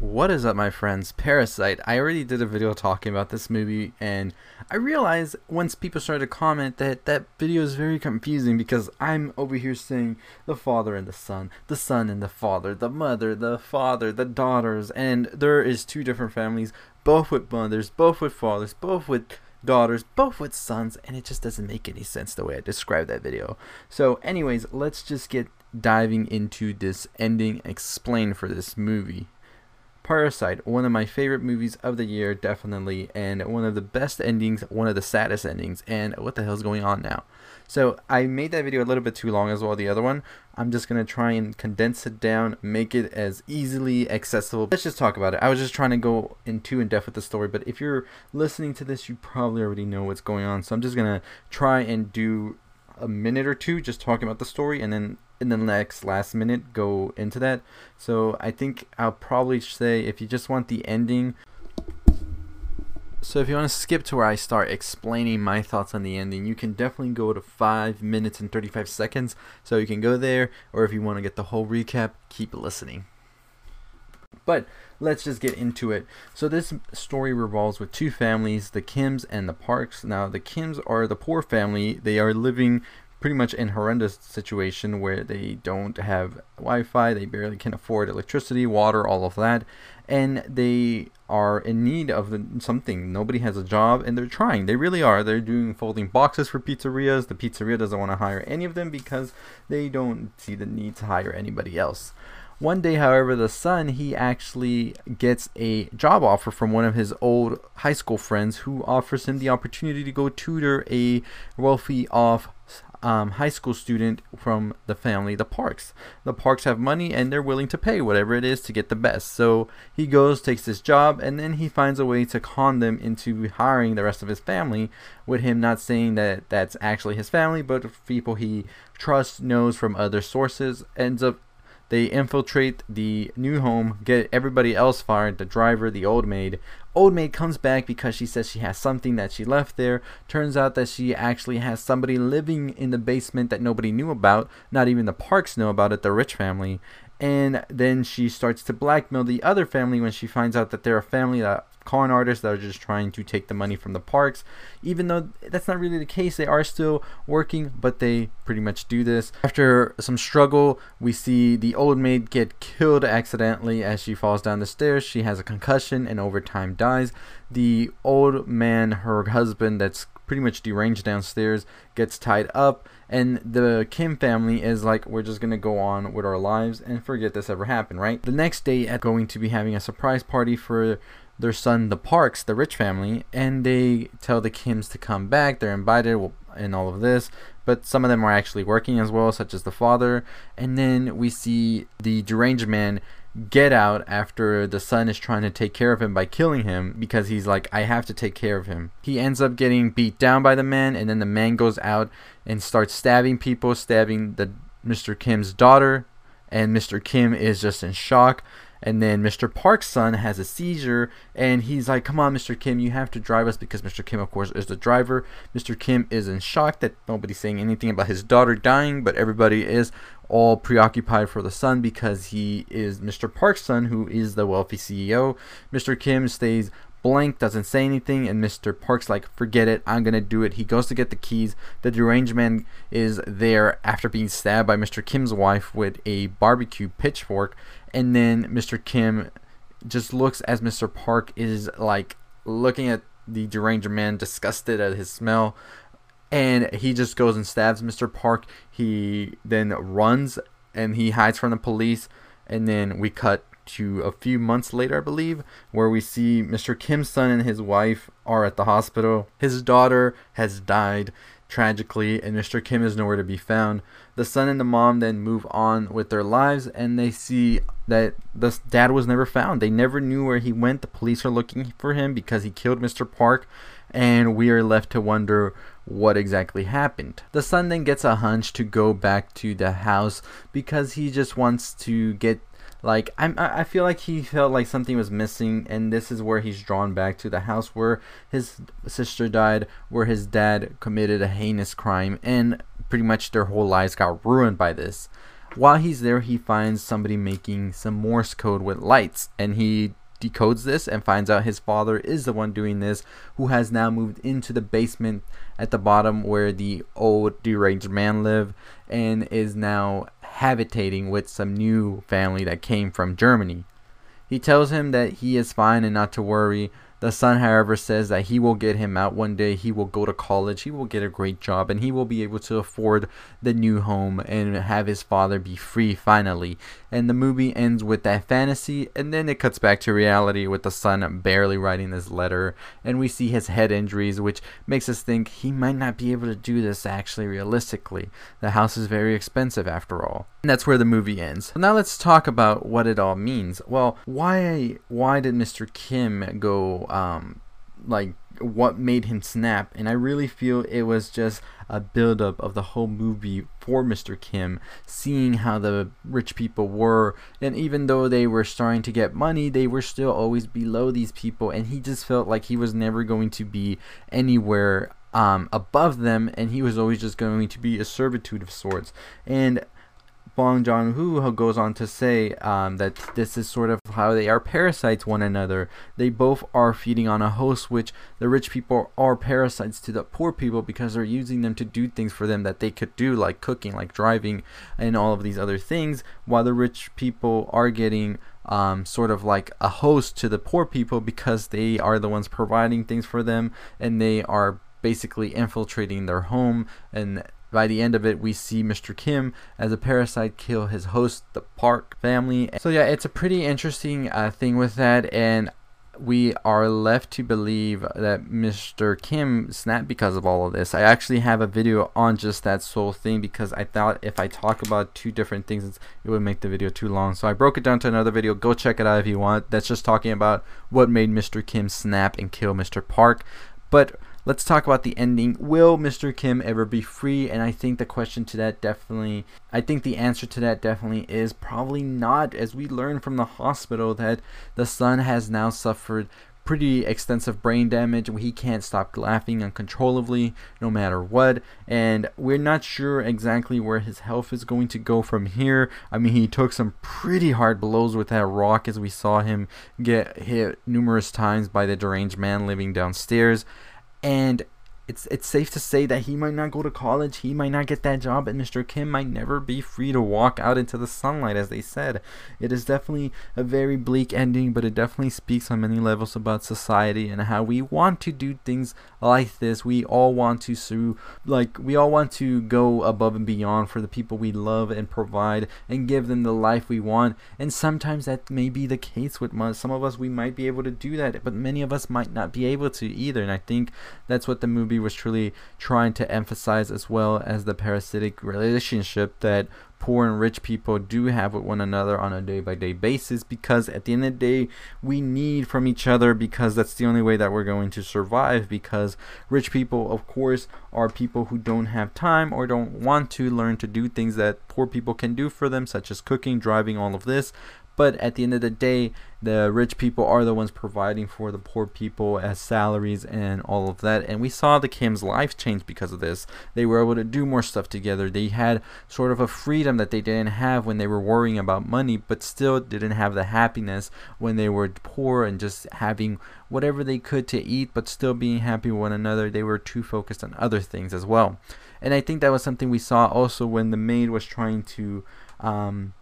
What is up, my friends? Parasite. I already did a video talking about this movie, and I realized once people started to comment that that video is very confusing because I'm over here saying the father and the son, the son and the father, the mother, the father, the daughters, and there is two different families, both with mothers, both with fathers, both with daughters, both with sons, and it just doesn't make any sense the way I described that video. So, anyways, let's just get diving into this ending explain for this movie. Parasite, one of my favorite movies of the year, definitely, and one of the best endings, one of the saddest endings, and what the hell's going on now? So, I made that video a little bit too long as well, the other one. I'm just going to try and condense it down, make it as easily accessible. Let's just talk about it. I was just trying to go in too in depth with the story, but if you're listening to this, you probably already know what's going on. So, I'm just going to try and do a minute or two just talking about the story and then in the next last minute go into that. So I think I'll probably say if you just want the ending. So if you want to skip to where I start explaining my thoughts on the ending, you can definitely go to 5 minutes and 35 seconds. So you can go there, or if you want to get the whole recap, keep listening. But let's just get into it. So this story revolves with two families, the Kims and the Parks. Now the Kims are the poor family. They are living pretty much in horrendous situation where they don't have Wi-Fi, they barely can afford electricity, water, all of that, and they are in need of something. Nobody has a job, and they're trying. They really are. They're doing folding boxes for pizzerias. The pizzeria doesn't want to hire any of them because they don't see the need to hire anybody else. One day, however, the son he actually gets a job offer from one of his old high school friends who offers him the opportunity to go tutor a wealthy off um, high school student from the family, the Parks. The Parks have money and they're willing to pay whatever it is to get the best. So he goes, takes this job, and then he finds a way to con them into hiring the rest of his family, with him not saying that that's actually his family, but people he trusts, knows from other sources, ends up they infiltrate the new home, get everybody else fired, the driver, the old maid. Old maid comes back because she says she has something that she left there. Turns out that she actually has somebody living in the basement that nobody knew about. Not even the Parks know about it, the rich family. And then she starts to blackmail the other family when she finds out that they're a family that con artists that are just trying to take the money from the parks. Even though that's not really the case, they are still working, but they pretty much do this. After some struggle, we see the old maid get killed accidentally as she falls down the stairs. She has a concussion and over time dies. The old man, her husband, that's pretty much deranged downstairs, gets tied up, and the Kim family is like, we're just gonna go on with our lives and forget this ever happened, right? The next day, at going to be having a surprise party for their son, the Parks, the rich family, and they tell the Kims to come back. They're invited and all of this, but some of them are actually working as well, such as the father. And then we see the deranged man get out after the son is trying to take care of him by killing him because he's like, I have to take care of him. He ends up getting beat down by the man, and then the man goes out and starts stabbing people, stabbing the Mr. Kim's daughter, and Mr. Kim is just in shock. And then Mr. Park's son has a seizure, and he's like, Come on, Mr. Kim, you have to drive us because Mr. Kim, of course, is the driver. Mr. Kim is in shock that nobody's saying anything about his daughter dying, but everybody is all preoccupied for the son because he is Mr. Park's son, who is the wealthy CEO. Mr. Kim stays blank, doesn't say anything, and Mr. Park's like, forget it, I'm gonna do it. He goes to get the keys. The deranged man is there after being stabbed by Mr. Kim's wife with a barbecue pitchfork, and then Mr. Kim just looks as Mr. Park is like looking at the deranged man, disgusted at his smell, and he just goes and stabs Mr. Park. He then runs and he hides from the police, and then we cut to a few months later, I believe, where we see Mr. Kim's son and his wife are at the hospital. His daughter has died tragically, and Mr. Kim is nowhere to be found. The son and the mom then move on with their lives, and they see that the dad was never found. They never knew where he went. The police are looking for him because he killed Mr. Park, and we are left to wonder what exactly happened. The son then gets a hunch to go back to the house because he just wants to get like I'm, I feel like he felt like something was missing, and this is where he's drawn back to the house where his sister died, where his dad committed a heinous crime, and pretty much their whole lives got ruined by this. while he's there, he finds somebody making some Morse code with lights, and he decodes this and finds out his father is the one doing this, who has now moved into the basement at the bottom where the old deranged man lived, and is now habitating with some new family that came from Germany. He tells him that he is fine and not to worry, the son, however, says that he will get him out one day. He will go to college. He will get a great job and he will be able to afford the new home and have his father be free finally. And the movie ends with that fantasy and then it cuts back to reality with the son barely writing this letter. And we see his head injuries, which makes us think he might not be able to do this actually realistically. The house is very expensive after all. And that's where the movie ends. Now let's talk about what it all means. Well, why why did Mr. Kim go um, like what made him snap and i really feel it was just a buildup of the whole movie for mr kim seeing how the rich people were and even though they were starting to get money they were still always below these people and he just felt like he was never going to be anywhere um, above them and he was always just going to be a servitude of sorts and Bong Joon Ho goes on to say um, that this is sort of how they are parasites one another. They both are feeding on a host, which the rich people are parasites to the poor people because they're using them to do things for them that they could do, like cooking, like driving, and all of these other things, while the rich people are getting um, sort of like a host to the poor people because they are the ones providing things for them and they are basically infiltrating their home and by the end of it, we see Mr. Kim as a parasite kill his host, the Park family. So yeah, it's a pretty interesting uh, thing with that, and we are left to believe that Mr. Kim snapped because of all of this. I actually have a video on just that sole thing because I thought if I talk about two different things, it would make the video too long. So I broke it down to another video. Go check it out if you want. That's just talking about what made Mr. Kim snap and kill Mr. Park. But let's talk about the ending. Will Mr. Kim ever be free? And I think the question to that definitely, I think the answer to that definitely is probably not, as we learn from the hospital that the son has now suffered pretty extensive brain damage. He can't stop laughing uncontrollably no matter what. And we're not sure exactly where his health is going to go from here. I mean, he took some pretty hard blows with that rock as we saw him get hit numerous times by the deranged man living downstairs and it's it's safe to say that he might not go to college, he might not get that job, and Mr. Kim might never be free to walk out into the sunlight, as they said. It is definitely a very bleak ending, but it definitely speaks on many levels about society and how we want to do things like this. We all want to sue, like we all want to go above and beyond for the people we love and provide and give them the life we want. And sometimes that may be the case with some of us. We might be able to do that, but many of us might not be able to either. And I think that's what the movie was truly trying to emphasize as well as the parasitic relationship that poor and rich people do have with one another on a day by day basis because at the end of the day we need from each other because that's the only way that we're going to survive because rich people of course are people who don't have time or don't want to learn to do things that poor people can do for them such as cooking driving all of this but at the end of the day, the rich people are the ones providing for the poor people as salaries and all of that. And we saw the Kim's life change because of this. They were able to do more stuff together. They had sort of a freedom that they didn't have when they were worrying about money, but still didn't have the happiness when they were poor and just having whatever they could to eat, but still being happy with one another. They were too focused on other things as well. And I think that was something we saw also when the maid was trying to. Um,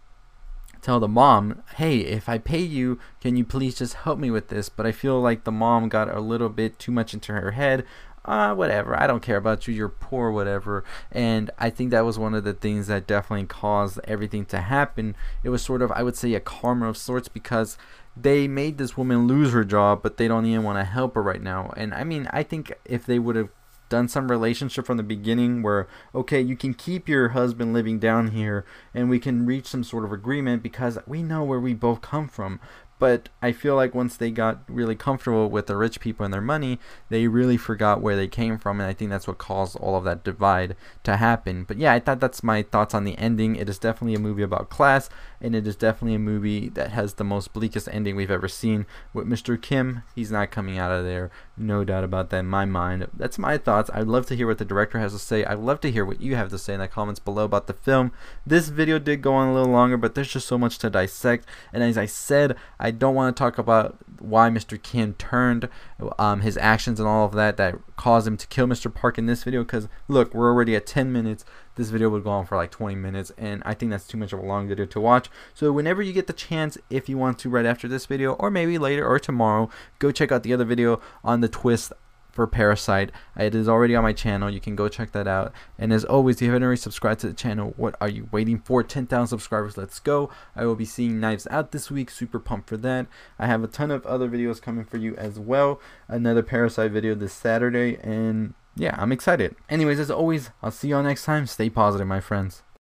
tell the mom, hey, if I pay you, can you please just help me with this? But I feel like the mom got a little bit too much into her head. Uh, whatever, I don't care about you, you're poor, whatever. And I think that was one of the things that definitely caused everything to happen. It was sort of, I would say, a karma of sorts because they made this woman lose her job, but they don't even want to help her right now. And I mean, I think if they would have done some relationship from the beginning where okay you can keep your husband living down here and we can reach some sort of agreement because we know where we both come from But I feel like once they got really comfortable with the rich people and their money, they really forgot where they came from, and I think that's what caused all of that divide to happen. But yeah, I thought that's my thoughts on the ending. It is definitely a movie about class, and it is definitely a movie that has the most bleakest ending we've ever seen. With Mr. Kim, he's not coming out of there, no doubt about that in my mind. That's my thoughts. I'd love to hear what the director has to say. I'd love to hear what you have to say in the comments below about the film. This video did go on a little longer, but there's just so much to dissect. And as I said, I don't want to talk about why Mr. Kim turned, um, his actions and all of that that caused him to kill Mr. Park in this video. Because look, we're already at 10 minutes. This video would go on for like 20 minutes, and I think that's too much of a long video to watch. So whenever you get the chance, if you want to, right after this video, or maybe later or tomorrow, go check out the other video on the twist for Parasite. It is already on my channel. You can go check that out. And as always, if you haven't already subscribed to the channel, what are you waiting for? 10,000 subscribers. Let's go. I will be seeing Knives Out this week. Super pumped for that. I have a ton of other videos coming for you as well. Another Parasite video this Saturday. And yeah, I'm excited. Anyways, as always, I'll see y'all next time. Stay positive, my friends.